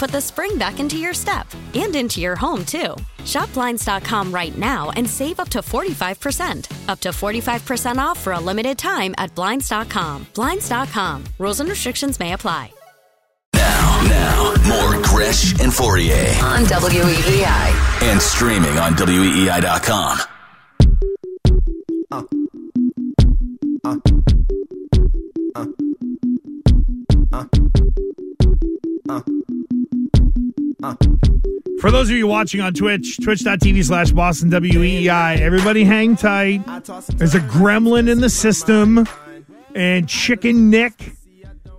put the spring back into your step and into your home, too. Shop Blinds.com right now and save up to 45%. Up to 45% off for a limited time at Blinds.com. Blinds.com. Rules and restrictions may apply. Now, now, more Gresh and Fauria on WEEI. and streaming on E For those of you watching on Twitch, twitch.tv slash Boston WEI, everybody hang tight. There's a gremlin in the system, and Chicken Nick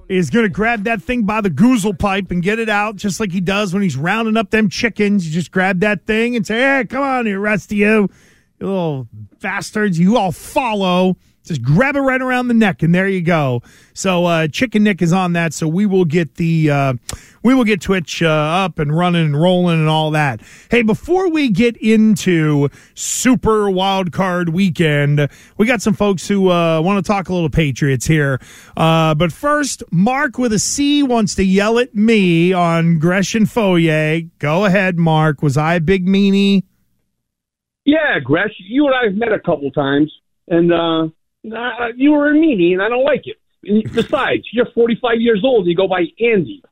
is going to grab that thing by the goozle pipe and get it out, just like he does when he's rounding up them chickens. You just grab that thing and say, hey, come on, the rest of you, you little bastards, you all follow. Just grab it right around the neck, and there you go. So, uh, Chicken Nick is on that. So we will get the uh, we will get Twitch uh, up and running and rolling and all that. Hey, before we get into Super Wild Card Weekend, we got some folks who uh, want to talk a little Patriots here. Uh, but first, Mark with a C wants to yell at me on Gresh and Fauria. Go ahead, Mark. Was I a big meanie? Yeah, Gresh, you and I have met a couple times, and uh, uh, you were a meanie, and I don't like it. And besides, you're 45 years old. You go by Andy.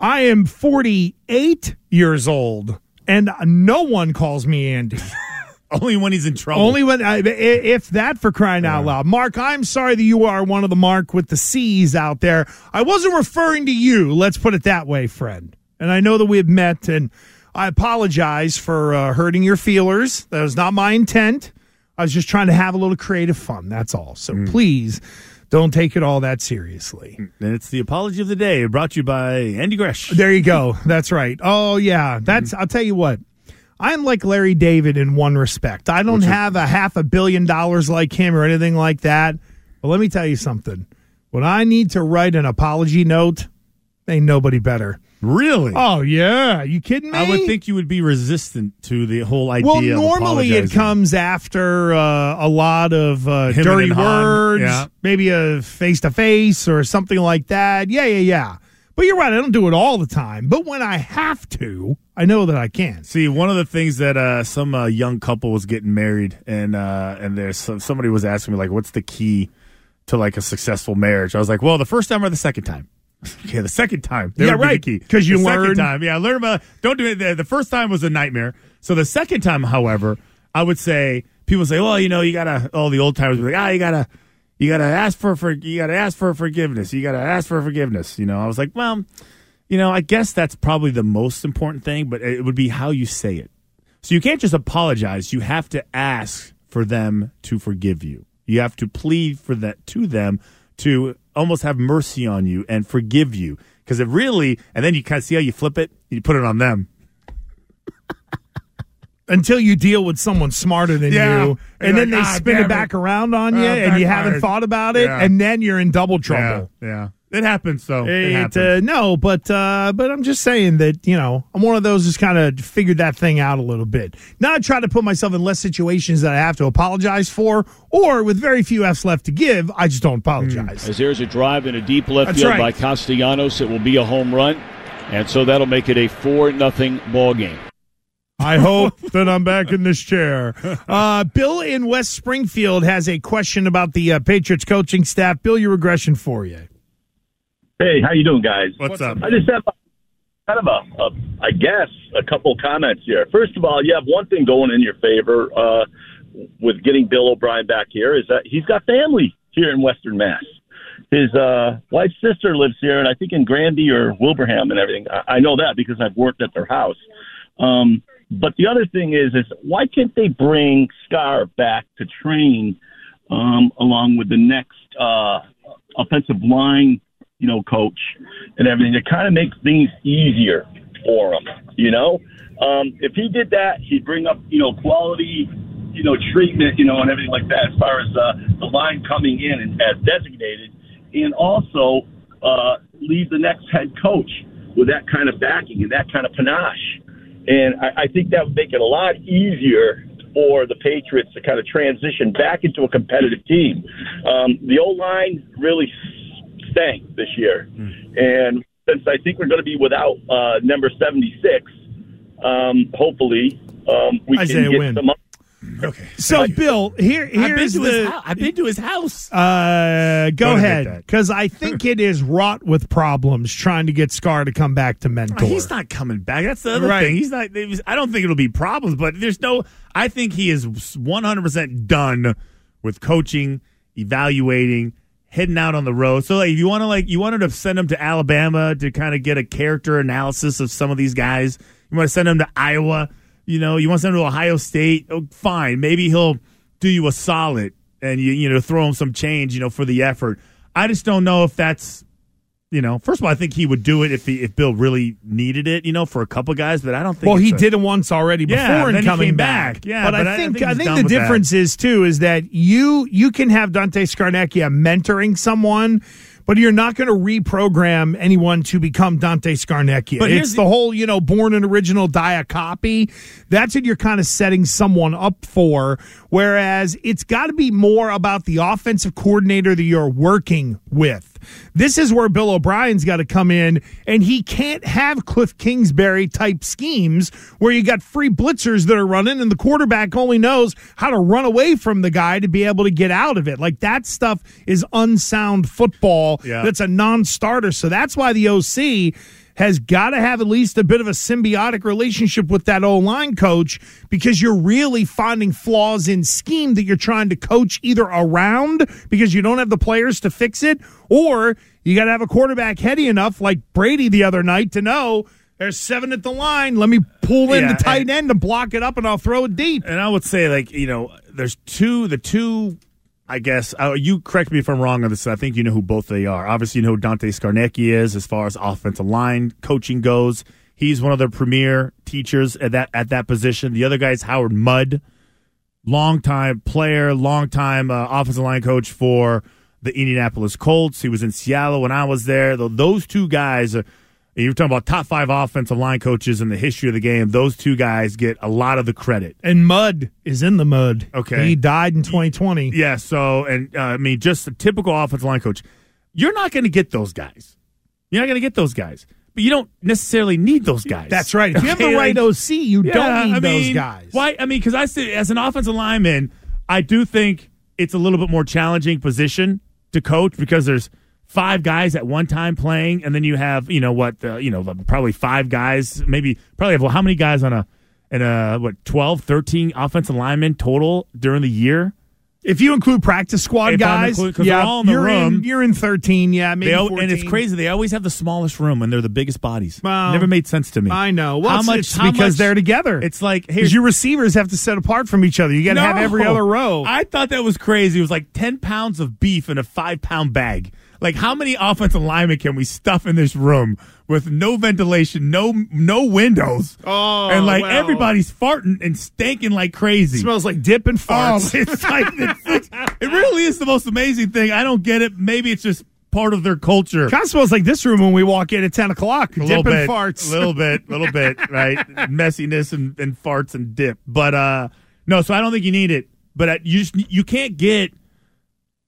I am 48 years old, and no one calls me Andy. Only when he's in trouble. Only when, I- i- if that for crying out loud. Mark, I'm sorry that you are one of the Mark with the C's out there. I wasn't referring to you. Let's put it that way, friend. And I know that we have met, and I apologize for uh, hurting your feelers. That was not my intent. I was just trying to have a little creative fun. That's all. So Mm. please don't take it all that seriously. And it's the apology of the day brought to you by Andy Gresh. There you go. That's right. Oh yeah, that's. I'll tell you what. I'm like Larry David in one respect. I don't have a half a billion dollars like him or anything like that. But let me tell you something. When I need to write an apology note, ain't nobody better. Really? Oh yeah, you kidding me? I would think you would be resistant to the whole idea. Well, normally it comes after uh, a lot of uh, dirty words, yeah. maybe a face to face or something like that. Yeah, yeah, yeah. But you're right. I don't do it all the time. But when I have to, I know that I can. See, one of the things that uh, some uh, young couple was getting married, and uh, and there's some, somebody was asking me like, "What's the key to like a successful marriage?" I was like, "Well, the first time or the second time." okay, the second time. Yeah, right, key. 'cause you the learn- Second time, yeah, learn about. Don't do it. The, the first time was a nightmare. So the second time, however, I would say people say, "Well, you know, you gotta." All the old timers be like, "Ah, you gotta." You gotta ask for for you gotta ask for forgiveness. You gotta ask for forgiveness. You know, I was like, well, you know, I guess that's probably the most important thing, but it would be how you say it. So you can't just apologize. You have to ask for them to forgive you. You have to plead for that to them to almost have mercy on you and forgive you. Because it really, and then you kind of see how you flip it, you put it on them. Until you deal with someone smarter than Yeah. you, You're and then like, they "Ah, spin damn it back it. around on you, Oh, and you haven't backfired. thought about it, Yeah. and then you're in double trouble. Yeah, yeah. It happens, though. It, It, happens. uh, no, but uh, but I'm just saying that you know I'm one of those who's kind of figured that thing out a little bit. Now I try to put myself in less situations that I have to apologize for, or with very few F's left to give, I just don't apologize. As there's a drive in a deep left That's field right. by Castellanos, it will be a home run. And so that'll make it a 4 nothing ball game. I hope that I'm back in this chair. Uh, Bill in West Springfield has a question about the uh, Patriots coaching staff. Bill, your regression for you. Hey, how you doing, guys? What's up? I just have kind of a, a, I guess, a couple comments here. First of all, you have one thing going in your favor uh, with getting Bill O'Brien back here is that he's got family here in Western Mass. His uh, wife's sister lives here, and I think in Granby or Wilbraham and everything. I, I know that because I've worked at their house. Um, but the other thing is, is why can't they bring Scar back to train um, along with the next uh, offensive line, you know, coach and everything to kind of make things easier for him. You know, um, if he did that, he'd bring up you know quality, you know, treatment, you know, and everything like that as far as uh, the line coming in and as designated, and also uh, leave the next head coach with that kind of backing and that kind of panache. And I, I think that would make it a lot easier for the Patriots to kind of transition back into a competitive team. Um, the O line really stank this year. And since I think we're going to be without uh, number 76, um, hopefully um, we Isaiah can get Wynn. some. Okay. So, Bill, here I've been here's to his the. house. I've been to his house. Uh, go Don't ahead, because I think it is wrought with problems trying to get Scar to come back to mentor. Oh, He's not coming back. That's the other Right. thing. He's not. was- I don't think it'll be problems, but there's no. I think he is 100 percent done with coaching, evaluating, heading out on the road. So like, if you want to like, you wanted to send him to Alabama to kind of get a character analysis of some of these guys. You want to send him to Iowa. You know, you want to send him to Ohio State. Oh, fine, maybe he'll do you a solid and you you know throw him some change. You know, for the effort. I just don't know if that's you know, first of all, I think he would do it if he, if Bill really needed it, you know, for a couple guys. But I don't think. Well, he a- did it once already before Yeah, and coming back. back. Yeah, but, but I- I I think think I think the difference is too is that you you can have Dante Scarnecchia mentoring someone. But you're not going to reprogram anyone to become Dante Scarnecchia. But it's the- the whole, you know, born an original, die a copy. That's what you're kind of setting someone up for. Whereas it's got to be more about the offensive coordinator that you're working with. This is where Bill O'Brien's got to come in, and he can't have Cliff Kingsbury type schemes where you got free blitzers that are running, and the quarterback only knows how to run away from the guy to be able to get out of it. Like that stuff is unsound football Yeah. that's a non starter. So that's why the OC has got to have at least a bit of a symbiotic relationship with that O line coach because you're really finding flaws in scheme that you're trying to coach either around because you don't have the players to fix it, or you got to have a quarterback heady enough, like Brady the other night, to know there's seven at the line. Let me pull in Yeah, the tight and- end to block it up, and I'll throw it deep. And I would say, like, you know, there's two, the two, I guess, uh, you correct me if I'm wrong on this. I think you know who both they are. Obviously, you know who Dante Scarnecchia is as far as offensive line coaching goes. He's one of the premier teachers at that at that position. The other guy is Howard Mudd, longtime player, longtime uh, offensive line coach for the Indianapolis Colts. He was in Seattle when I was there. Those two guys. You're talking about top five offensive line coaches in the history of the game. Those two guys get a lot of the credit. And Mud is in the mud. Okay. He died in 2020. Yeah, so and uh, I mean, just a typical offensive line coach. You're not going to get those guys. You're not going to get those guys, but you don't necessarily need those guys. That's right. If you have the right OC, you Yeah, don't need I those guys. Why? I mean, because I say as an offensive lineman, I do think it's a little bit more challenging position to coach because there's five guys at one time playing, and then you have you know what uh, you know probably five guys, maybe probably have well, how many guys on a in a what 12, 13 offensive linemen total during the year? If you include practice squad If guys, include- yeah, all in the you're room. In, you're in 13, yeah, maybe They 14. and it's crazy. They always have the smallest room, and they're the biggest bodies. Well, Never made sense to me. I know. Well, how it's, much? it's how because much- they're together. It's like because your receivers have to set apart from each other. You got to have every other row. I thought that was crazy. It was like 10 pounds of beef in a five pound bag. Like, how many offensive linemen can we stuff in this room with no ventilation, no no windows? Oh, and like everybody's farting and stinking like crazy. It smells like dip and Oh, farts. it's like it's, it really is the most amazing thing. I don't get it. Maybe it's just part of their culture. kind of smells like this room when we walk in at 10 o'clock. A Dip little and farts. a little bit, a little bit, right? Messiness and, and farts and dip, but uh, no. So I don't think you need it. But uh, you just you can't get.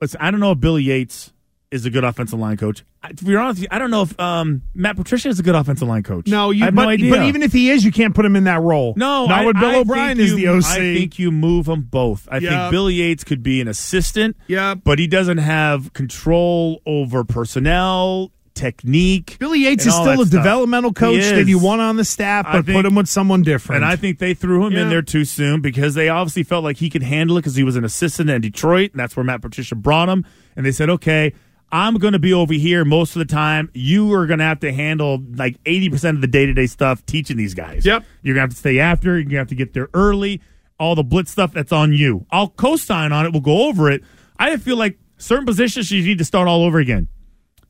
Listen, I don't know if Billy Yates is a good offensive line coach. I, to be honest, with you, I don't know if um, Matt Patricia is a good offensive line coach. No, you, I have but, no idea. but even if he is, you can't put him in that role. No, not I, when Bill O'Brien think is you- the OC. I think you move them both. I Yep. think Billy Yates could be an assistant. Yeah, But he doesn't have control over personnel, technique. Billy Yates is still a stuff. developmental coach that you want on the staff, but put him with someone different. And I think they threw him Yeah. in there too soon because they obviously felt like he could handle it because he was an assistant in Detroit, and that's where Matt Patricia brought him. And they said, okay, I'm going to be over here most of the time. You are going to have to handle like 80% of the day to day stuff teaching these guys. Yep. You're going to have to stay after. You're going to have to get there early. All the blitz stuff, that's on you. I'll co sign on it. We'll go over it. I feel like certain positions you need to start all over again.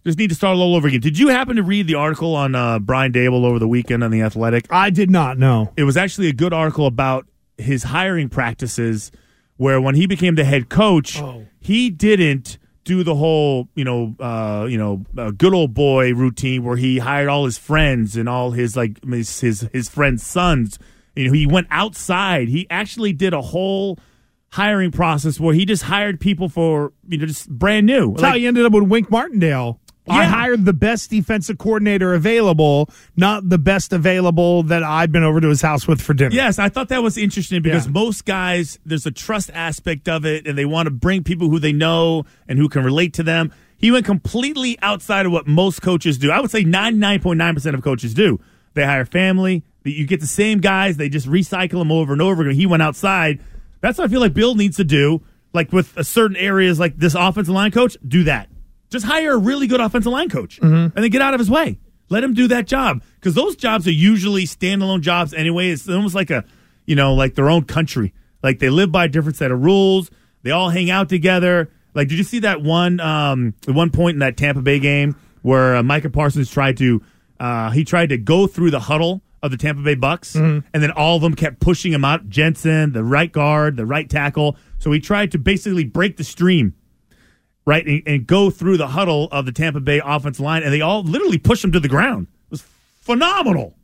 Just need to start all over again. Did you happen to read the article on uh, Brian Daboll over the weekend on The Athletic? I did not know. it was actually a good article about his hiring practices where when he became the head coach he didn't do the whole you know uh, you know uh, good old boy routine where he hired all his friends and all his like his his, his friends sons. You know he went outside. He actually did a whole hiring process where he just hired people for you know just brand new. That's how Like- you ended up with Wink Martindale. I hired the best defensive coordinator available, not the best available that I've been over to his house with for dinner. Yes, I thought that was interesting because Yeah. most guys, there's a trust aspect of it, and they want to bring people who they know and who can relate to them. He went completely outside of what most coaches do. I would say 99.9% of coaches do. They hire family. You get the same guys. They just recycle them over and over again. He went outside. That's what I feel like Bill needs to do. Like with a certain areas, like this offensive line coach, do that. Just hire a really good offensive line coach and then get out of his way. Let him do that job because those jobs are usually standalone jobs anyway. It's almost like a, you know, like their own country. Like they live by a different set of rules. They all hang out together. Like, did you see that one, um, the one point in that Tampa Bay game where uh, Micah Parsons tried to, uh, he tried to go through the huddle of the Tampa Bay Bucks, and then all of them kept pushing him out. Jensen, the right guard, the right tackle. So he tried to basically break the stream right, and, and go through the huddle of the Tampa Bay offensive line, and they all literally pushed him to the ground. It was phenomenal.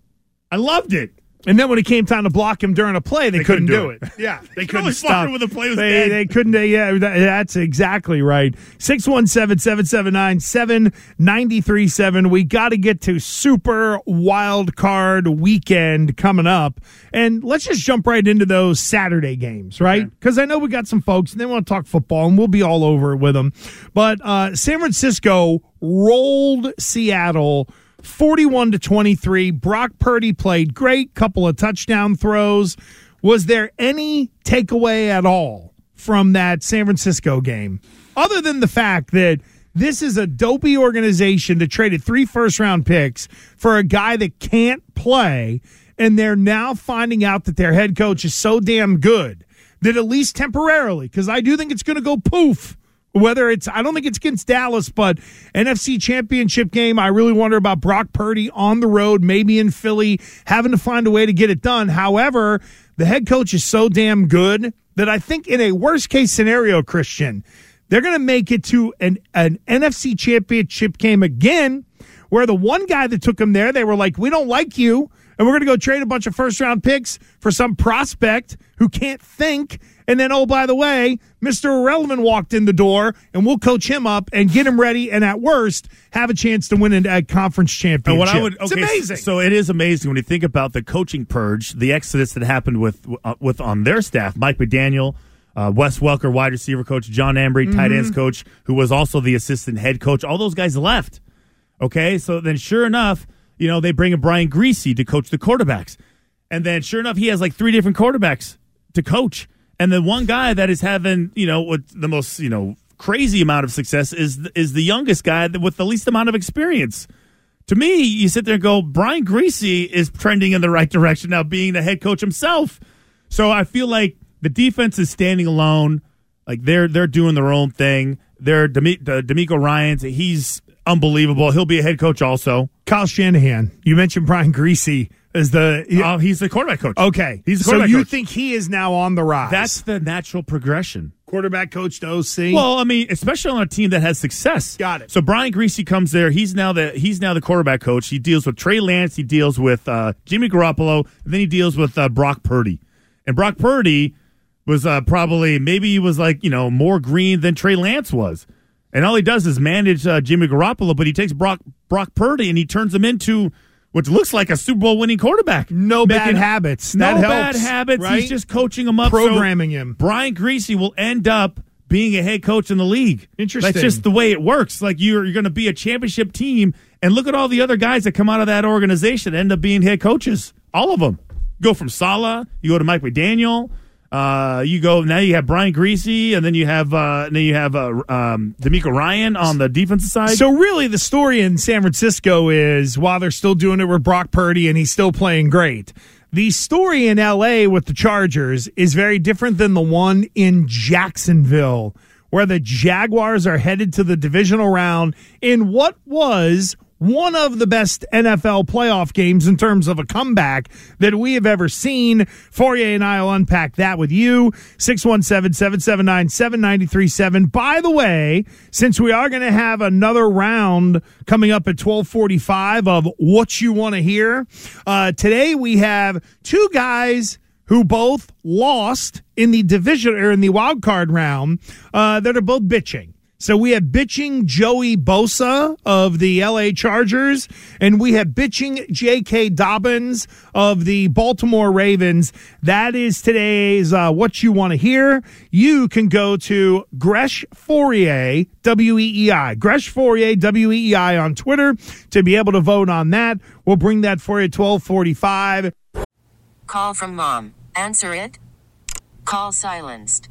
I loved it. And then when it came time to block him during a play, they, couldn't, do it. Yeah, they They couldn't couldn't stop. when the play was they, dead. they couldn't. They, yeah, that, that's exactly right. 617-779-7937. We got to get to Super Wild Card Weekend coming up, and let's just jump right into those Saturday games, right? Because I know we got some folks and they want to talk football, and we'll be all over it with them. But uh, San Francisco rolled Seattle. 41 to 23. Brock Purdy played great, couple of touchdown throws. Was there any takeaway at all from that San Francisco game other than the fact that this is a dopey organization that traded three first round picks for a guy that can't play and they're now finding out that their head coach is so damn good that at least temporarily because I do think it's going to go poof whether it's, I don't think it's against Dallas, but NFC championship game, I really wonder about Brock Purdy on the road, maybe in Philly, having to find a way to get it done. However, the head coach is so damn good that I think in a worst case scenario, Christian, they're going to make it to an, an NFC championship game again, where the one guy that took him there, they were like, we don't like you. And we're going to go trade a bunch of first round picks for some prospect who can't think. And then, oh, by the way, Mr. Irrelevant walked in the door and we'll coach him up and get him ready. And at worst, have a chance to win a conference championship. And what I would, it's amazing. So it is amazing when you think about the coaching purge, the exodus that happened with uh, with on their staff, Mike McDaniel, uh, Wes Welker, wide receiver coach, Jon Embree, tight ends coach, who was also the assistant head coach. All those guys left. Okay, so then sure enough, you know they bring in Brian Griese to coach the quarterbacks, and then sure enough, he has like three different quarterbacks to coach, and the one guy that is having you know with the most you know crazy amount of success is is the youngest guy with the least amount of experience to me, you sit there and go, Brian Griese is trending in the right direction now, being the head coach himself. So I feel like the defense is standing alone. Like they're they're doing their own thing. They're uh, DeMeco Ryans. He's unbelievable. He'll be a head coach also. Kyle Shanahan, you mentioned Brian Griese as the. Oh, he's the quarterback coach. okay. he's the so you coach. think he is now on the rise? That's the natural progression. quarterback coach to OC. Well, I mean, especially on a team that has success. Got it. So Brian Griese comes there. He's now the he's now the quarterback coach. He deals with Trey Lance. He deals with uh, Jimmy Garoppolo. And then he deals with uh, Brock Purdy. And Brock Purdy was uh, probably maybe he was like you know more green than Trey Lance was. And all he does is manage uh, Jimmy Garoppolo, but he takes Brock Brock Purdy and he turns him into what looks like a Super Bowl winning quarterback. No bad Making- habits. No That bad habits. right? He's just coaching him up, Programming So him. Brian Griese will end up being a head coach in the league. Interesting. That's just the way it works. Like you're you're going to be a championship team, and look at all the other guys that come out of that organization end up being head coaches. All of them go from Saleh. You go to Mike McDaniel. Uh, you go now. You have Brian Griese, and then you have uh, then you have uh, um, DeMeco Ryan on the defensive side. So really, the story in San Francisco is while they're still doing it with Brock Purdy and he's still playing great. The story in LA with the Chargers is very different than the one in Jacksonville, where the Jaguars are headed to the divisional round in what was one of the best NFL playoff games in terms of a comeback that we have ever seen. Fauria and I will unpack that with you. 617 779 7937. By the way, since we are going to have another round coming up at 1245 of what you want to hear, uh, today we have two guys who both lost in the division or in the wild card round uh, that are both bitching. So we have bitching Joey Bosa of the LA Chargers, and we have bitching J.K. Dobbins of the Baltimore Ravens. That is today's uh, What You Want to Hear. You can go to Gresh Fauria, W E E I, Gresh Fauria, W E E I on Twitter to be able to vote on that. We'll bring that for you at 1245. Call from mom. Answer it. Call silenced.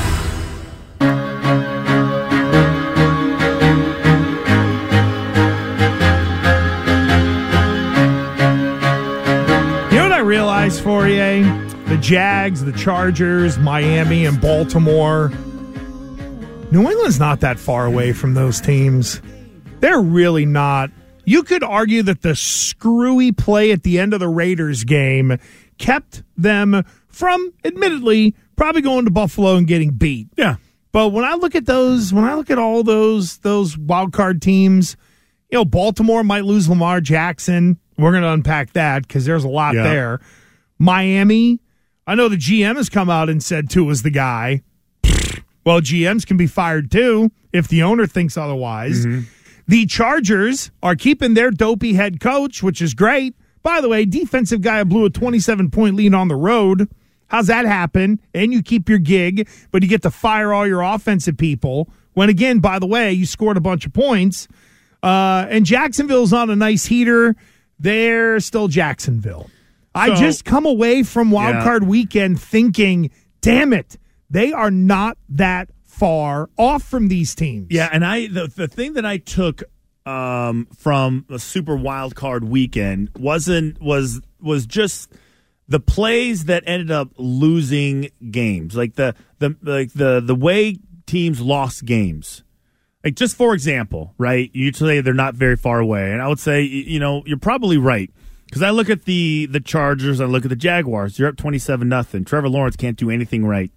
Fauria? The Jags, the Chargers, Miami, and Baltimore. New England's not that far away from those teams. They're really not. You could argue that the screwy play at the end of the Raiders game kept them from, admittedly, probably going to Buffalo and getting beat. Yeah. But when I look at those, when I look at all those those wild card teams, you know, Baltimore might lose Lamar Jackson. We're going to unpack that because there's a lot Yeah. there. Miami, I know the GM has come out and said Tua is the guy. Well, GMs can be fired too if the owner thinks otherwise. The Chargers are keeping their dopey head coach, which is great. By the way, defensive guy blew a 27 point lead on the road. How's that happen? And you keep your gig, but you get to fire all your offensive people. When again, by the way, you scored a bunch of points. Uh, and Jacksonville's on a nice heater. They're still Jacksonville. I So- just come away from wild Yeah. card weekend thinking, damn it, they are not that far off from these teams. Yeah, and I the, the thing that I took um, from a super wild card weekend wasn't was was just the plays that ended up losing games, like the the like the the way teams lost games. Like just for example, right? You say they're not very far away, and I would say you know you're probably right because I look at the the Chargers, I look at the Jaguars. You're up twenty seven nothing. Trevor Lawrence can't do anything right,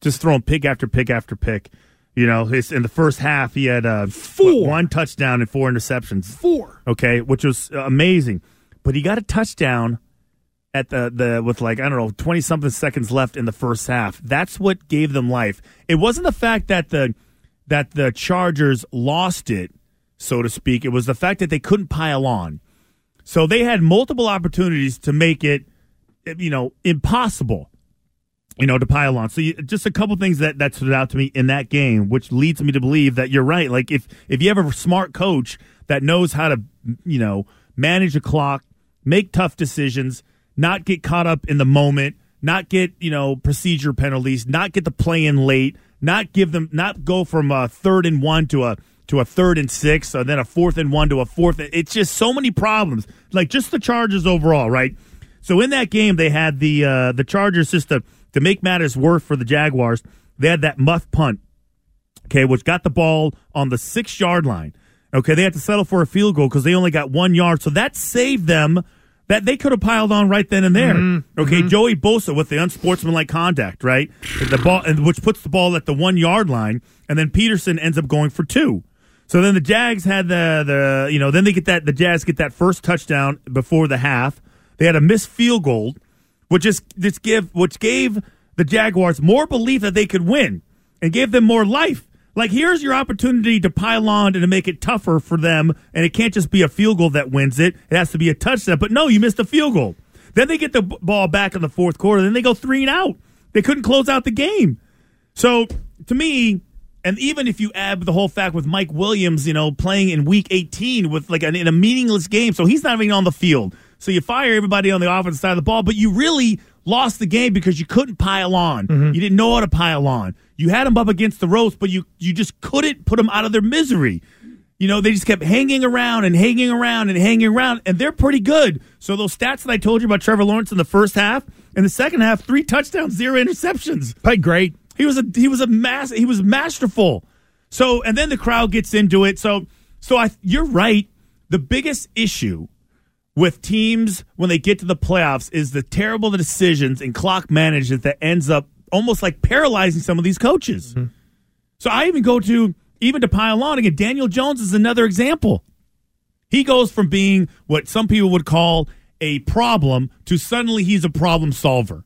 just throwing pick after pick after pick. You know, his, in the first half he had uh, four, what, one touchdown and four interceptions. Four, okay, which was amazing. But he got a touchdown at the the with like I don't know twenty something seconds left in the first half. That's what gave them life. It wasn't the fact that the that the Chargers lost it, so to speak. It was the fact that they couldn't pile on. So they had multiple opportunities to make it, you know, impossible, you know, to pile on. So you, just a couple things that that stood out to me in that game, which leads me to believe that you're right. Like if if you have a smart coach that knows how to, you know, manage a clock, make tough decisions, not get caught up in the moment, not get you know procedure penalties, not get the play in late not give them not go from a third and one to a to a third and six, or then a fourth and one to a fourth. It's just so many problems. Like just the Chargers overall, right? So in that game, they had the uh, the Chargers just to to make matters worse for the Jaguars. They had that muff punt, okay, which got the ball on the six yard line. Okay, they had to settle for a field goal because they only got one yard, so that saved them that they could have piled on right then and there. Mm-hmm. Okay, Mm-hmm. Joey Bosa with the unsportsmanlike conduct, right? The ball, which puts the ball at the one yard line, and then Pederson ends up going for two. So then the Jags had the the you know then they get that the Jazz get that first touchdown before the half. They had a missed field goal, which is this give which gave the Jaguars more belief that they could win and gave them more life. Like here's your opportunity to pile on and to make it tougher for them, and it can't just be a field goal that wins it. It has to be a touchdown. But no, you missed a field goal. Then they get the ball back in the fourth quarter. Then they go three and out. They couldn't close out the game. So to me, and even if you add the whole fact with Mike Williams, you know, playing in Week 18 with like an, in a meaningless game, so he's not even on the field. So you fire everybody on the offensive side of the ball, but you really lost the game because you couldn't pile on. Mm-hmm. You didn't know how to pile on. You had them up against the ropes, but you you just couldn't put them out of their misery. You know, they just kept hanging around and hanging around and hanging around, and they're pretty good. So those stats that I told you about Trevor Lawrence in the first half, in the second half, three touchdowns, zero interceptions. Played great. He was a he was a mass he was masterful. So and then the crowd gets into it. So so I you're right. The biggest issue with teams when they get to the playoffs is the terrible decisions and clock management that ends up almost like paralyzing some of these coaches. Mm-hmm. So I even go to even to pile on again. Daniel Jones is another example. He goes from being what some people would call a problem to suddenly he's a problem solver.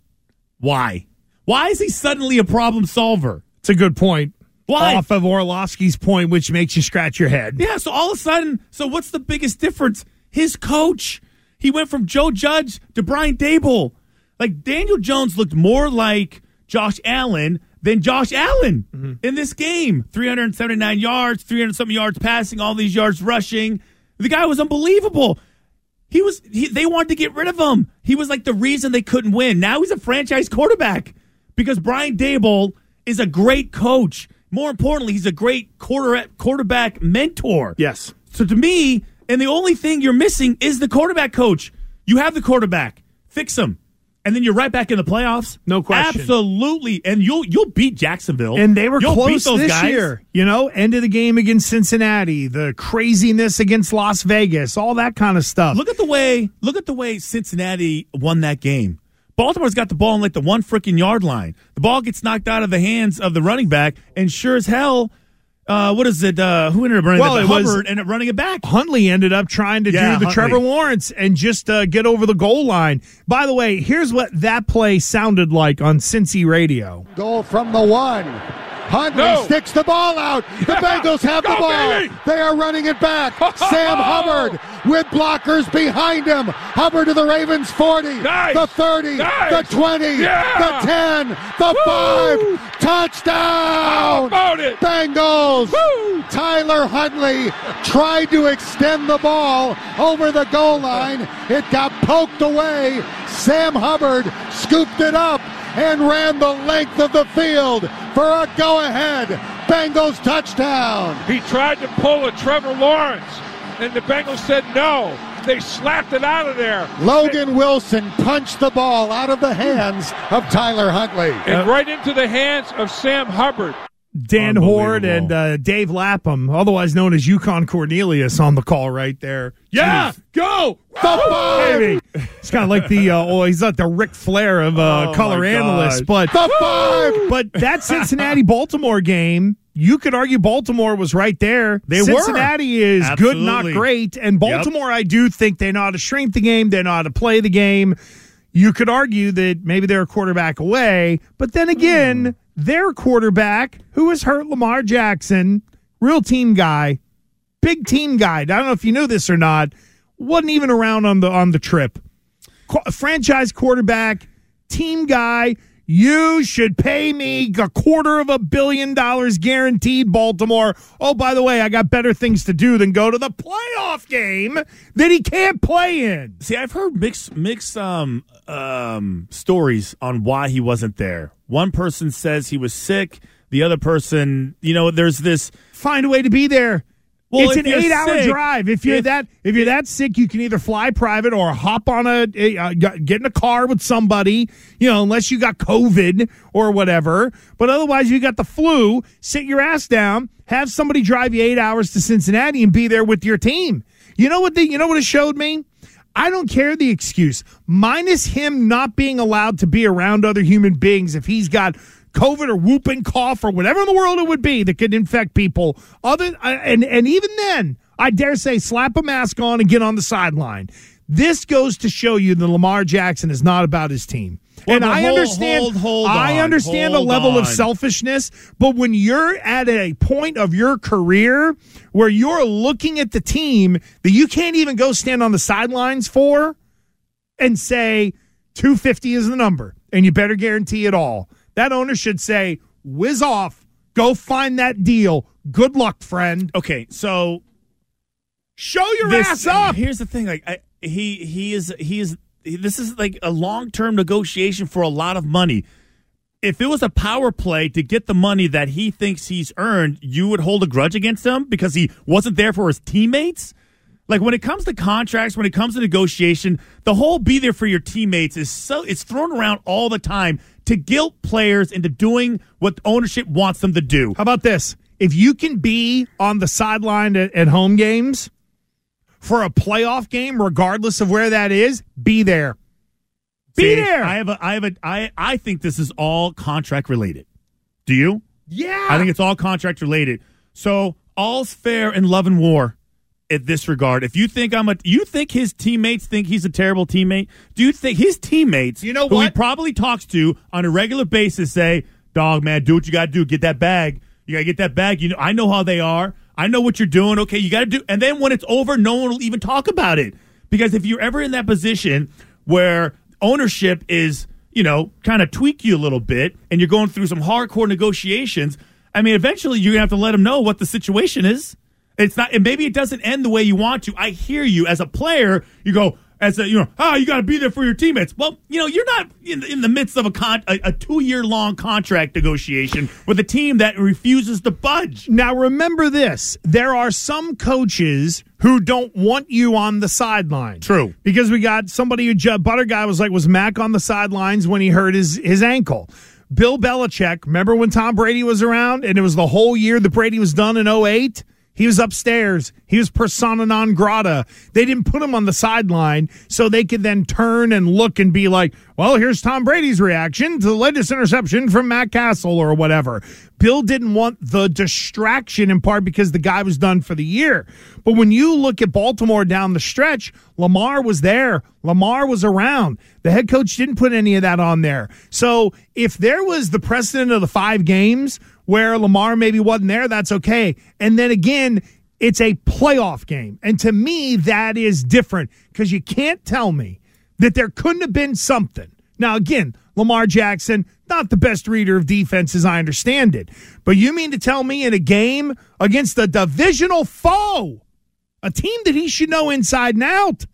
Why? Why is he suddenly a problem solver? It's a good point. Why? Off of Orlovsky's point, which makes you scratch your head. Yeah, so all of a sudden, so what's the biggest difference? His coach. He went from Joe Judge to Brian Daboll. Like Daniel Jones looked more like Josh Allen than Josh Allen mm-hmm. in this game. 379 yards, 300 something yards passing, all these yards rushing. The guy was unbelievable. He was he, they wanted to get rid of him. He was like the reason they couldn't win. Now he's a franchise quarterback because Brian Daboll is a great coach. More importantly, he's a great quarter, quarterback mentor. Yes. So to me, and the only thing you're missing is the quarterback coach. You have the quarterback. Fix him. And then you're right back in the playoffs. No question. Absolutely. And you'll you'll beat Jacksonville. And they were You'll close this guys. year. You know, end of the game against Cincinnati, the craziness against Las Vegas, all that kind of stuff. Look at the way look at the way Cincinnati won that game. Baltimore's got the ball on like the one freaking yard line. The ball gets knocked out of the hands of the running back, and sure as hell, uh, what is it? Uh, who ended up running Well, it? it was- Hubbard ended up running it back. Huntley ended up trying to Yeah, do the Huntley. Trevor Lawrence and just uh, get over the goal line. By the way, here's what that play sounded like on Cincy radio. Goal from the one. Huntley No. sticks the ball out. The Bengals have the ball. baby. They are running it back. Sam Hubbard with blockers behind him. Hubbard to the Ravens 40, the 30, the 20, the 10, the 5. Touchdown! Bengals! Tyler Huntley tried to extend the ball over the goal line. It got poked away. Sam Hubbard scooped it up and ran the length of the field for a go ahead Bengals touchdown. He tried to pull a Trevor Lawrence, and the Bengals said no. They slapped it out of there. Logan Wilson punched the ball out of the hands of Tyler Huntley. And right into the hands of Sam Hubbard. Dan Hoard and uh, Dave Lapham, otherwise known as Yukon Cornelius, on the call right there. Yeah, go the five. baby. It's kind of like the uh, oh, he's like the Ric Flair of uh, Oh, color my analyst, but The five. but that Cincinnati Baltimore game, you could argue Baltimore was right there. They were. Cincinnati is good, not great, and Baltimore, I do think they know how to shrink the game. They know how to play the game. You could argue that maybe they're a quarterback away, but then again, Hmm. their quarterback, who was hurt, Lamar Jackson, real team guy, big team guy. I don't know if you knew this or not. Wasn't even around on the on the trip. Qu- franchise quarterback, team guy. You should pay me a quarter of a billion dollars guaranteed, Baltimore. Oh, by the way, I got better things to do than go to the playoff game that he can't play in. See, I've heard mixed mixed um um stories on why he wasn't there. One person says he was sick. The other person, you know, there's this. Find a way to be there. Well, it's an eight-hour drive. If you're if- that if you're that sick, you can either fly private or hop on a, a uh, get in a car with somebody. You know, unless you got COVID or whatever. But otherwise, you got the flu. Sit your ass down. Have somebody drive you eight hours to Cincinnati and be there with your team. You know what? The, you know what it showed me. I don't care the excuse. Minus him not being allowed to be around other human beings if he's got COVID or whooping cough or whatever in the world it would be that could infect people. Other and and even then, I dare say, slap a mask on and get on the sideline. This goes to show you that Lamar Jackson is not about his team. Well, and I hold- understand. hold- hold I understand a hold level of selfishness, but when you're at a point of your career where you're looking at the team that you can't even go stand on the sidelines for and say 250 is the number and you better guarantee it all. That owner should say, whiz off, go find that deal. Good luck, friend. Okay, so Show your this, ass up. Here's the thing: like I, he he is he is this is like a long term negotiation for a lot of money. If it was a power play to get the money that he thinks he's earned, you would hold a grudge against him because he wasn't there for his teammates. Like when it comes to contracts, when it comes to negotiation, the whole be there for your teammates is so it's thrown around all the time to guilt players into doing what ownership wants them to do. How about this? If you can be on the sideline at, at home games for a playoff game, regardless of where that is, be there. Be See, there. I have a I have a I I think this is all contract related. Do you? yeah. I think it's all contract related. So all's fair in love and war in this regard. If you think I'm a you think his teammates think he's a terrible teammate? Do you think his teammates You know who he probably talks to on a regular basis say, Dog man, do what you gotta do, get that bag. You gotta get that bag. You know I know how they are. I know what you're doing. Okay, you gotta do and then when it's over, no one will even talk about it. Because if you're ever in that position where ownership is, you know, kind of tweak you a little bit and you're going through some hardcore negotiations, I mean, eventually you're going to have to let them know what the situation is. It's not, and maybe it doesn't end the way you want to. I hear you as a player. You go, as a, you know, ah, you got to be there for your teammates. Well, you know, you're not in, in the midst of a con, a, a two year long contract negotiation with a team that refuses to budge. Now, remember this there are some coaches who don't want you on the sideline. True. Because we got somebody who, ju- Butter Guy was like, was Mac on the sidelines when he hurt his, his ankle. Bill Belichick, remember when Tom Brady was around and it was the whole year that Brady was done in 08? He was upstairs. He was persona non grata. They didn't put him on the sideline so they could then turn and look and be like, well, here's Tom Brady's reaction to the latest interception from Matt Cassel or whatever. Bill didn't want the distraction in part because the guy was done for the year. But when you look at Baltimore down the stretch, Lamar was there. Lamar was around. The head coach didn't put any of that on there. So if there was the precedent of the five games where Lamar maybe wasn't there, that's okay. And then again, it's a playoff game. And to me, that is different because you can't tell me that there couldn't have been something. Now, again, Lamar Jackson, not the best reader of defense as I understand it. But you mean to tell me in a game against a divisional foe, a team that he should know inside and out,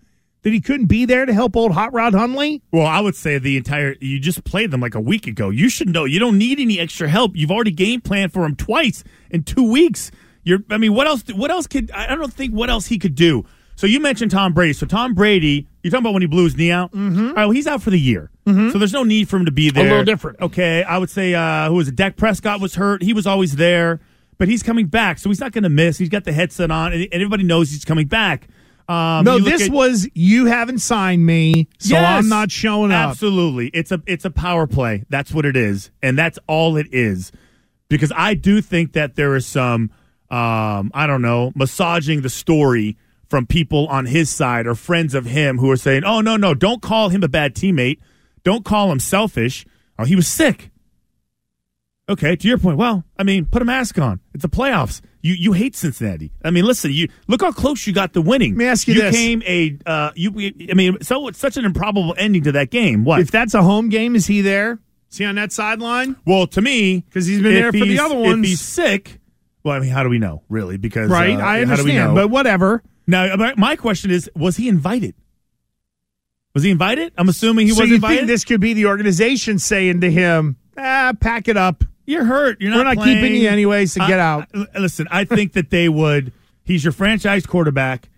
that he couldn't be there to help old Hot Rod Huntley? Well, I would say the entire you just played them like a week ago. You should know you don't need any extra help. You've already game planned for him twice in two weeks. You're, I mean, what else? What else could I don't think what else he could do. So you mentioned Tom Brady. So Tom Brady, you're talking about when he blew his knee out. Mm-hmm. All right, well, he's out for the year. Mhm. So there's no need for him to be there. A little different. Okay, I would say uh, who was it? Dak Prescott was hurt. He was always there, but he's coming back, so he's not going to miss. He's got the headset on, and everybody knows he's coming back. Um, no, this at- was you haven't signed me, so Yes. I'm not showing up. Absolutely. It's a it's a power play. That's what it is. And that's all it is. Because I do think that there is some um I don't know, massaging the story from people on his side or friends of him who are saying, "Oh no, no, don't call him a bad teammate. Don't call him selfish. Oh, he was sick." Okay, to your point. Well, I mean, put a mask on. It's the playoffs. You you hate Cincinnati. I mean, listen, you look how close you got to winning. Let me ask you you this. came a uh you I mean, so it's such an improbable ending to that game. What? If that's a home game, is he there? Is he on that sideline? Well, to me, because he's been there for the other If ones. he's sick, well, I mean, how do we know, really? Because right, uh, I How do we understand, know? but whatever. now, my question is: Was he invited? Was he invited? I'm assuming he so was invited. think this could be the organization saying to him, "Ah, pack it up. You're hurt. You're not. We're not playing. keeping you anyway, so I- get out." I- listen, I think that they would. He's your franchise quarterback.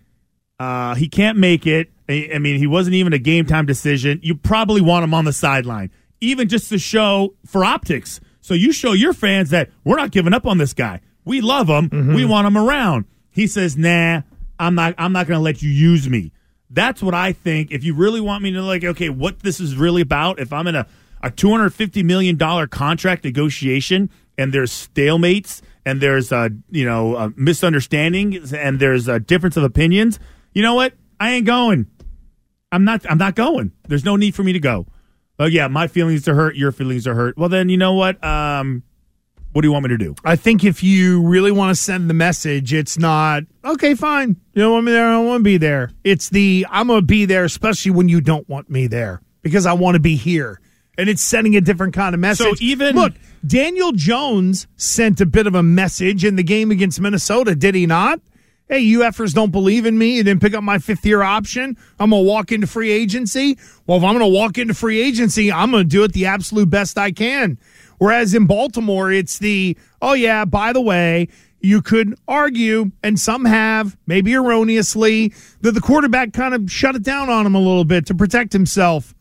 Uh, he can't make it. I, I mean, he wasn't even a game time decision. You probably want him on the sideline, even just to show for optics. So you show your fans that we're not giving up on this guy. We love him. Mm-hmm. We want him around. He says, "Nah, I'm not. I'm not going to let you use me." That's what I think. If you really want me to like, okay, what this is really about. If I'm in a a 250 million dollar contract negotiation and there's stalemates and there's uh you know uh, misunderstandings and there's a difference of opinions, you know what? I ain't going. I'm not. I'm not going. There's no need for me to go. Oh yeah, my feelings are hurt. Your feelings are hurt. Well then, you know what? Um, what do you want me to do? I think if you really want to send the message, it's not okay. Fine, you don't want me there. I don't want to be there. It's the I'm to be there, especially when you don't want me there because I want to be here, and it's sending a different kind of message. So even- look, Daniel Jones sent a bit of a message in the game against Minnesota, did he not? Hey, you effers don't believe in me. You didn't pick up my fifth year option. I'm going to walk into free agency. Well, if I'm going to walk into free agency, I'm going to do it the absolute best I can. Whereas in Baltimore, it's the, oh, yeah, by the way, you could argue, and some have, maybe erroneously, that the quarterback kind of shut it down on him a little bit to protect himself.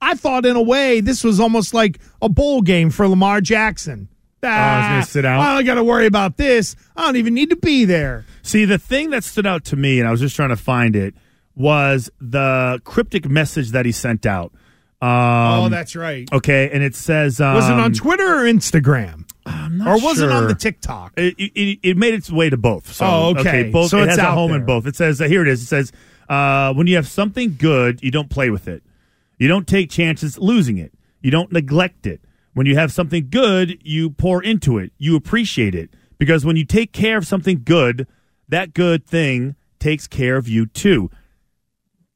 I thought, in a way, this was almost like a bowl game for Lamar Jackson. Oh, I was gonna sit out? I don't got to worry about this. I don't even need to be there. See, the thing that stood out to me, and I was just trying to find it, was the cryptic message that he sent out. Um, oh, that's right. okay, and it says, um, was it on Twitter or Instagram? I'm not or was it on the TikTok? It, it, it made its way to both. So, Oh, okay. both. So it it's has a home there. in both. It says uh, here it is. It says uh, when you have something good, you don't play with it. You don't take chances losing it. You don't neglect it. When you have something good, you pour into it. You appreciate it because when you take care of something good, that good thing takes care of you too.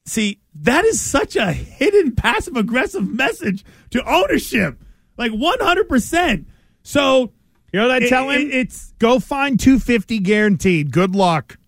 See, that is such a hidden passive aggressive message to ownership. Like 100%. So, You know what I tell him? it- it's go find 250 guaranteed. Good luck.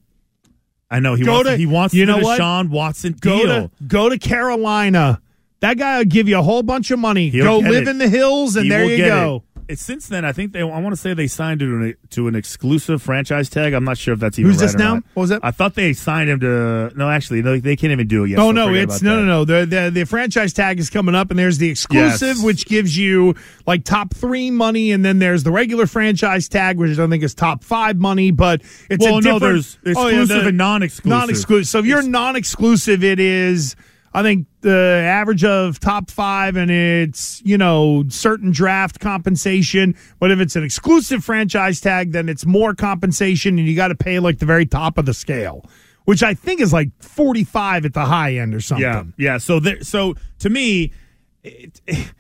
I know he Go wants to- he wants you the know what? Deshaun Watson Go deal. to go to Carolina. That guy will give you a whole bunch of money. He'll go live it. in the hills, and He there you go. it. Since then, I think they. I want to say they signed to an, to an exclusive franchise tag. I'm not sure if that's even Who's right this now? not. What was that? I thought they signed him to. No, actually, no, they can't even do it yet. oh so no, it's no, no, no. The, the the franchise tag is coming up, and there's the exclusive, Yes. which gives you like top three money, and then there's the regular franchise tag, which I think is top five money. But it's Well, a no, different, there's Oh, yeah, exclusive the- and non-exclusive. Non-exclusive. So if you're non-exclusive, it is. I think the average of top five, and it's you know certain draft compensation. But if it's an exclusive franchise tag, then it's more compensation, and you got to pay like the very top of the scale, which I think is like 45 at the high end or something. Yeah, yeah. So there, so to me, it,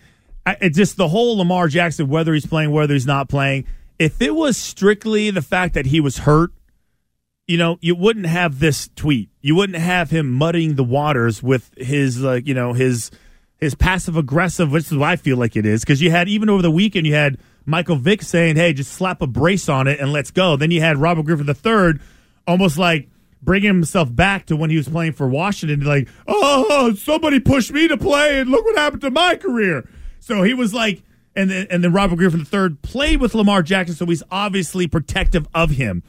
I- it just the whole Lamar Jackson, whether he's playing, whether he's not playing. If it was strictly the fact that he was hurt, you know, you wouldn't have this tweet. You wouldn't have him muddying the waters with his like, you know, his his passive aggressive, which is what I feel like it is, because you had even over the weekend you had Michael Vick saying, "Hey, just slap a brace on it and let's go." Then you had Robert Griffin III, almost like bringing himself back to when he was playing for Washington. Like, oh, somebody pushed me to play, and look what happened to my career. So he was like, and then and then Robert Griffin III played with Lamar Jackson, so he's obviously protective of him.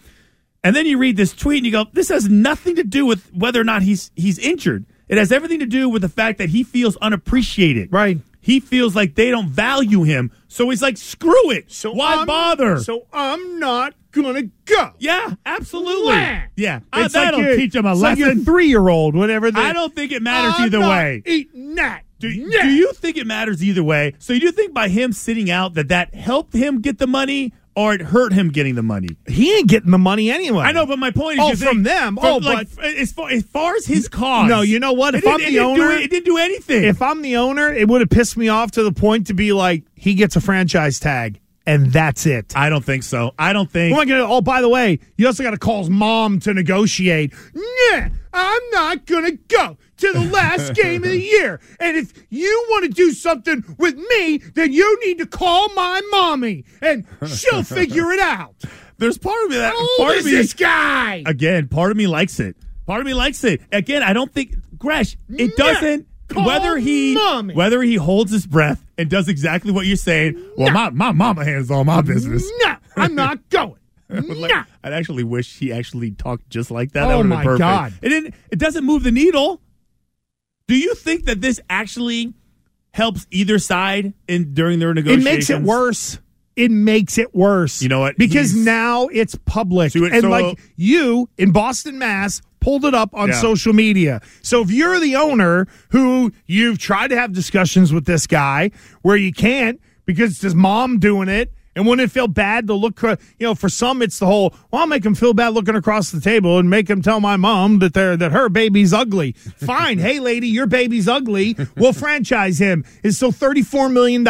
And then you read this tweet and you go, this has nothing to do with whether or not he's he's injured. It has everything to do with the fact that he feels unappreciated. Right. He feels like they don't value him. So he's like, screw it. So Why I'm- bother? So I'm not gonna go. yeah, absolutely. Wah. Yeah. Uh, it's that'll like your- teach him a it's like lesson. three year old, whatever. The, I don't think it matters I'm either way. Eating that. Do, do you think it matters either way? So you do think by him sitting out that that helped him get the money or it hurt him getting the money? He ain't getting the money anyway. I know, but my point is, Oh, from them. from, Oh, like, as far as far as his cause. No, you know what? If I'm the didn't do owner, it, didn't do anything. If I'm the owner, it would have pissed me off to the point to be like, he gets a franchise tag, and that's it. I don't think so. I don't think. Gonna? Oh, by the way, you also got to call his mom to negotiate. Nah, I'm not gonna go to the last game of the year. And if you want to do something with me, then you need to call my mommy, and she'll figure it out. There's part of me that How old part is of me, this guy? Again, part of me likes it. Part of me likes it. Again, I don't think Gresh. It doesn't. Call whether he mommy. whether he holds his breath and does exactly what you're saying. Well, my my mama handles all my business. No, I'm not going. Like, Nah. I'd actually wish he actually talked just like that. Oh, that my perfect. God. It didn't. It doesn't move the needle. Do you think that this actually helps either side in during their negotiations? It makes it worse. It makes it worse. You know what? Because He's- now it's public. So it- and so- like you in Boston, Mass, pulled it up on Yeah. social media. So if you're the owner who you've tried to have discussions with this guy where you can't because it's his mom doing it. And wouldn't it feel bad to look, you know, for some it's the whole, well, I'll make him feel bad looking across the table and make him tell my mom that they're, that her baby's ugly. Fine. hey, lady, your baby's ugly. We'll franchise him. It's still $34 million.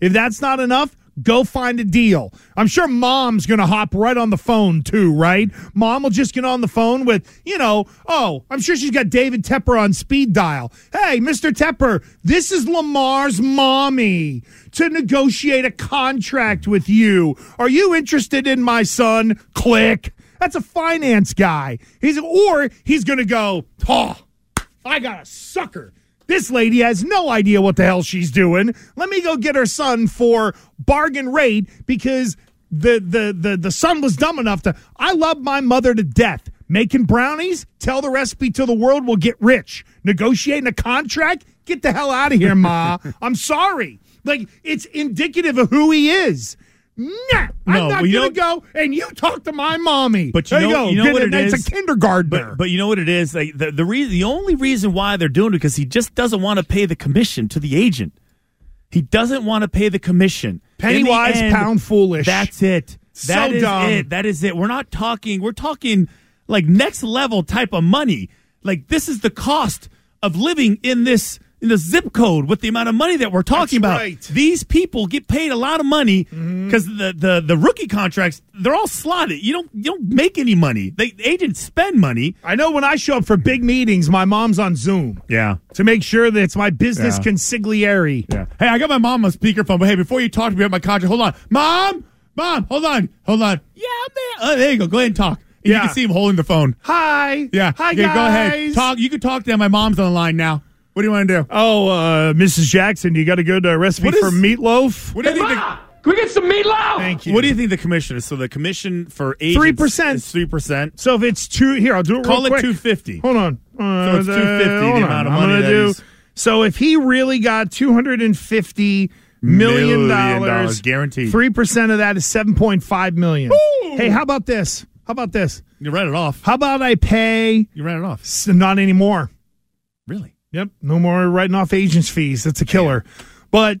If that's not enough, go find a deal. I'm sure mom's going to hop right on the phone too, right? Mom will just get on the phone with, you know, oh, I'm sure she's got David Tepper on speed dial. Hey, Mr. Tepper, this is Lamar's mommy to negotiate a contract with you. Are you interested in my son? Click. That's a finance guy. He's or he's going to go, "Oh, I got a sucker. This lady has no idea what the hell she's doing. Let me go get her son for bargain rate because the the the the son was dumb enough to I love my mother to death. Making brownies, tell the recipe to the world we'll get rich. Negotiating a contract, get the hell out of here, ma. I'm sorry. Like it's indicative of who he is. Nah, I'm not you gonna go and you talk to my mommy. But you There know, go. you know what it. it it's a kindergartner. But, but you know what it is. Like the the reason, the only reason why they're doing it because he just doesn't want to pay the commission to the agent. He doesn't want to pay the commission. Penny In the end, pound foolish. That's it. So That is dumb. it. That is it. We're not talking. We're talking like next level type of money. Like this is the cost of living in this in the zip code with the amount of money that we're talking That's about. right. Mm-hmm. These people get paid a lot of money because the, the the rookie contracts they're all slotted. You don't you don't make any money. They agents spend money. I know when I show up for big meetings, my mom's on Zoom Yeah. to make sure that it's my business Yeah. consigliere. Yeah. Hey, I got my mom on speakerphone, but hey, before you talk to me about my contract, hold on. Mom! Mom, hold on. Hold on. Yeah, man. Oh, there you go. Go ahead and talk. You Yeah. can see him holding the phone. Hi. Yeah. Hi, Okay, guys. Go ahead. Talk. You can talk to them. My mom's on the line now. What do you want to do? Oh, uh, Mrs. Jackson, you got a good uh, recipe What is- for meatloaf? What do you think? The, Can we get some meatloaf? Thank you. what do you think the commission is? So the commission for agents 3%. three percent. So if it's two, here I'll do it. Call real it two fifty. Hold on. Uh, So it's 250, the hold amount of on. I'm money gonna that do. he's- So if he really got two hundred and fifty million Million dollars, dollars, guaranteed. three percent of that is seven point five million. Hey, how about this? How about this? You ran it off. How about I pay? You ran it off. s- Not anymore. Really? Yep. No more writing off agents' fees. That's a killer. But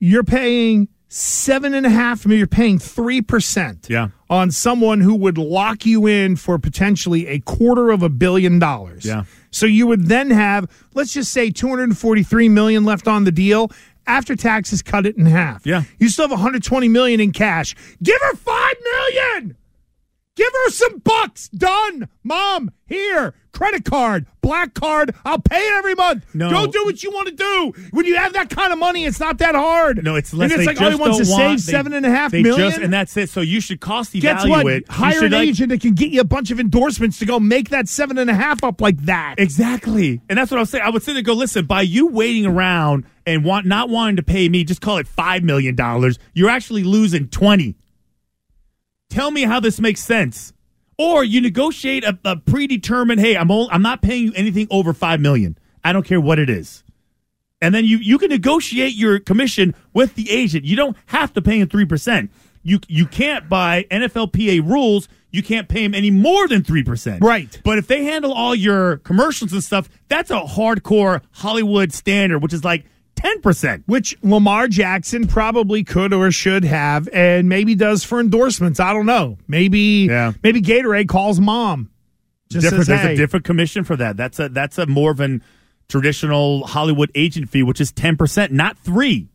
you're paying seven and a half million. You're paying three percent. Yeah. On someone who would lock you in for potentially a quarter of a billion dollars. Yeah. So you would then have, let's just say, 243 million left on the deal. After taxes, cut it in half. Yeah. You still have 120 million in cash. Give her five million. Give her some bucks. Done. Mom, here. Credit card, black card. I'll pay it every month. No. Go do what you want to do. When you have that kind of money, it's not that hard. No, it's less. And it's they like, oh, he wants to want- save they- seven and a half million? Just, and that's it. So you should cost Guess evaluate what? it. Hire an like- agent that can get you a bunch of endorsements to go make that seven and a half up like that. Exactly. And that's what I was saying. I would sit there and go, listen, by you waiting around and want not wanting to pay me, just call it $5 million, you're actually losing 20 Tell me how this makes sense. Or you negotiate a, a predetermined, hey, I'm only, I'm not paying you anything over 5 million. I don't care what it is. And then you, you can negotiate your commission with the agent. You don't have to pay him 3%. You, you can't, by NFLPA rules, you can't pay him any more than 3%. Right. But if they handle all your commercials and stuff, that's a hardcore Hollywood standard, which is like 10%. Which Lamar Jackson probably could or should have, and maybe does for endorsements. I don't know. Maybe Yeah. maybe Gatorade calls mom. Just different, says, there's hey. a different commission for that. That's a that's a more of an traditional Hollywood agent fee, which is 10%, not 3.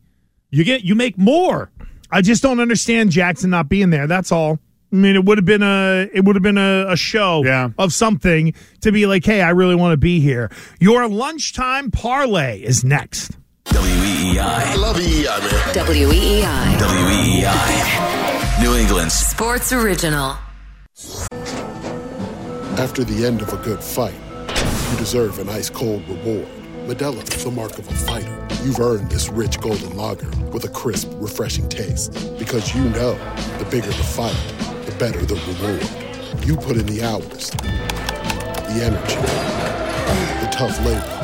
You get you make more. I just don't understand Jackson not being there. That's all. I mean, it would have been a it would have been a, a show Yeah. of something to be like, hey, I really want to be here. Your lunchtime parlay is next. WEEI. I love EEI, man. WEEI. WEEI. New England's Sports Original. After the end of a good fight, you deserve an ice cold reward. Modelo is the mark of a fighter. You've earned this rich golden lager with a crisp, refreshing taste. Because you know the bigger the fight, the better the reward. You put in the hours, the energy, the tough labor.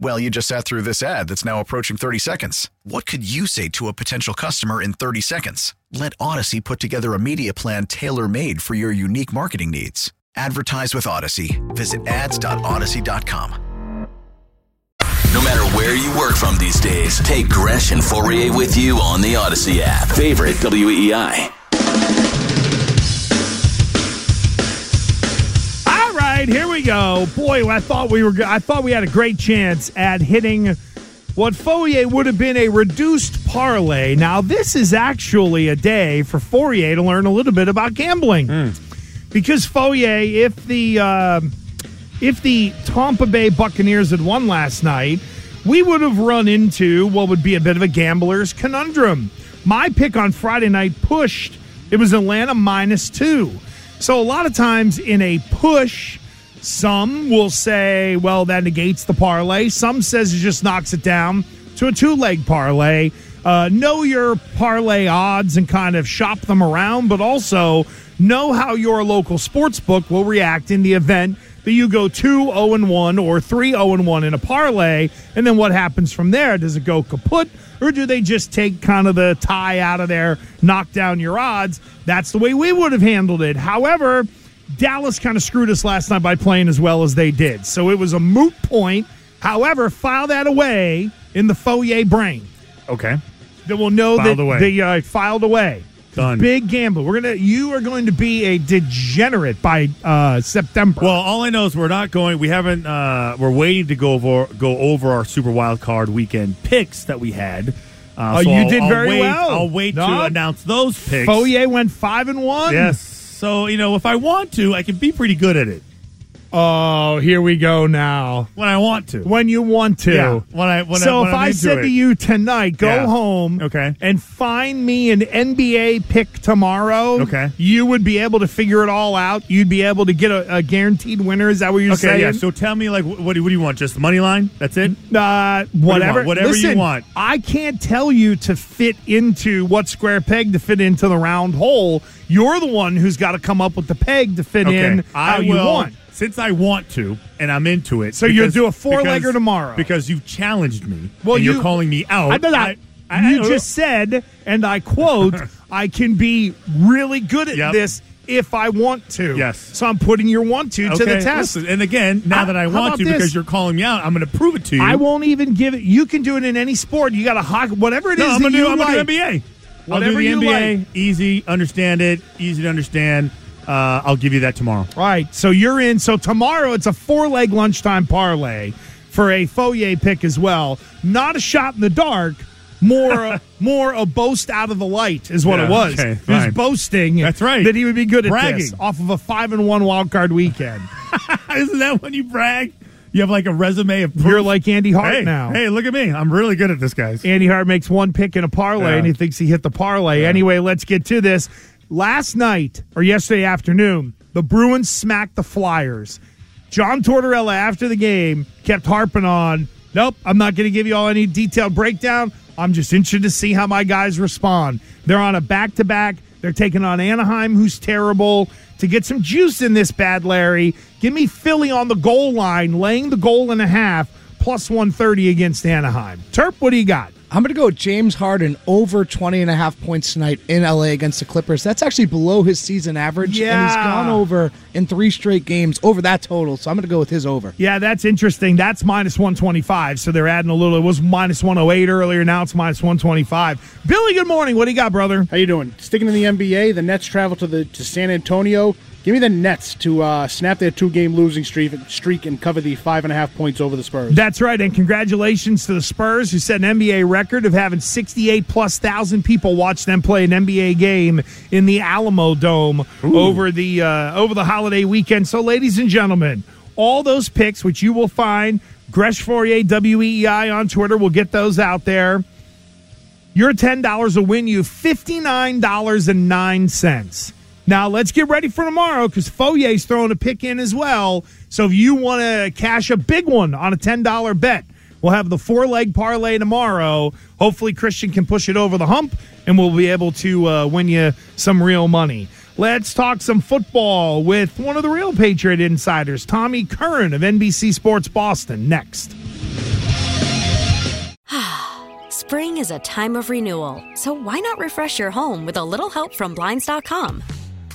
Well, you just sat through this ad that's now approaching 30 seconds. What could you say to a potential customer in 30 seconds? Let Audacy put together a media plan tailor made for your unique marketing needs. Advertise with Audacy. Visit ads.audacy.com. No matter where you work from these days, take Gresh and Fauria with you on the Audacy app. Favorite WEEI. Right, here we go. Boy, I thought we were. I thought we had a great chance at hitting what Fauria would have been a reduced parlay. Now, this is actually a day for Fauria to learn a little bit about gambling, because Fauria, if the um if the Tampa Bay Buccaneers had won last night, we would have run into what would be a bit of a gambler's conundrum. My pick on Friday night pushed. It was Atlanta minus two. So a lot of times in a push, some will say, well, that negates the parlay. Some says it just knocks it down to a two leg parlay. Uh, know your parlay odds and kind of shop them around, but also know how your local sports book will react in the event that you go 2 0 1 or 3 0 1 in a parlay. And then what happens from there? Does it go kaput? Or do they just take kind of the tie out of there, knock down your odds? That's the way we would have handled it. However, Dallas kind of screwed us last night by playing as well as they did. So it was a moot point. However, file that away in the Fauria brain. Okay. That will know Filed that away. they uh, filed away. Done. Big gamble. We're gonna. You are going to be a degenerate by uh, September. Well, all I know is we're not going. We haven't. Uh, we're waiting to go over go over our Super Wild Card weekend picks that we had. Uh, Oh, so you I'll- did I'll very wait- well. I'll wait to announce those picks. Fauria went five and one. Yes. So you know, if I want to, I can be pretty good at it Oh, here we go now. when I want to. When you want to. Yeah, when I- when I- so when if I'm I said it. to you tonight, go Yeah. home, Okay. and find me an NBA pick tomorrow, Okay. you would be able to figure it all out. You'd be able to get a, a guaranteed winner. Is that what you're Okay, saying? yeah. So tell me, like, what, what do what do you want? Just the money line? That's it. Uh, whatever, want? Whatever you want. I can't tell you to fit into what square peg to fit into the round hole. You're the one who's got to come up with the peg to fit in how I you will, want. Since I want to, and I'm into it. So you'll because- do a four-legger because- tomorrow. because you've challenged me. Well, and you- you're calling me out. I, I, I- you I- just said, and I quote, "I can be really good at Yep. this if I want to. Yes. So I'm putting your want to to the Okay, test. listen, and again, now How- that I how want about to this? because you're calling me out, I'm going to prove it to you. I won't even give it. You can do it in any sport. You got to hockey, whatever it is No, I'm that gonna do. I'm like. gonna do NBA. I'll do the you NBA. Easy, understand it. Easy to understand. Uh, I'll give you that tomorrow. Right. So you're in. So tomorrow it's a four leg lunchtime parlay for a Fauria pick as well. Not a shot in the dark. More, more a boast out of the light is what it was. okay, he was boasting. That's right. That he would be good at Bragging. this off of a five and one wild card weekend. Isn't that when you brag? You have like a resume of proof. You're like Andy Hart hey, now. Hey, look at me. I'm really good at this, guys. Andy Hart makes one pick in a parlay Yeah. and he thinks he hit the parlay. Anyway, let's get to this. Last night or yesterday afternoon, the Bruins smacked the Flyers. John Tortorella, after the game, kept harping on, nope, I'm not going to give you all any detailed breakdown. I'm just interested to see how my guys respond. They're on a back to back. They're taking on Anaheim, who's terrible. To get some juice in this bad, Larry, give me Philly on the goal line, laying the goal and a half, plus 130 against Anaheim. Terp, what do you got? I'm going to go with James Harden over 20 and a half points tonight in LA against the Clippers. That's actually below his season average. And he's gone over in three straight games over that total. So I'm going to go with his over. Yeah, that's interesting. That's minus 125. So they're adding a little. It was minus 108 earlier. Now it's minus 125. Billy, good morning. What do you got, brother? How you doing? Sticking in the NBA, the Nets travel to the to San Antonio. Give me the Nets to uh, snap their two game losing streak, streak and cover the five and a half points over the Spurs. That's right. And congratulations to the Spurs, who set an NBA record of having 68 plus thousand people watch them play an NBA game in the Alamo Dome over the uh, over the holiday weekend. So, ladies and gentlemen, all those picks, which you will find, Gresh Fauria WEI on Twitter, will get those out there. Your $10 will win you $59.09. Now, let's get ready for tomorrow because Fauria's throwing a pick in as well. So, if you want to cash a big one on a $10 bet, we'll have the four leg parlay tomorrow. Hopefully, Christian can push it over the hump and we'll be able to uh, win you some real money. Let's talk some football with one of the real Patriot insiders, Tommy Curran of NBC Sports Boston, next. Spring is a time of renewal, so why not refresh your home with a little help from Blinds.com?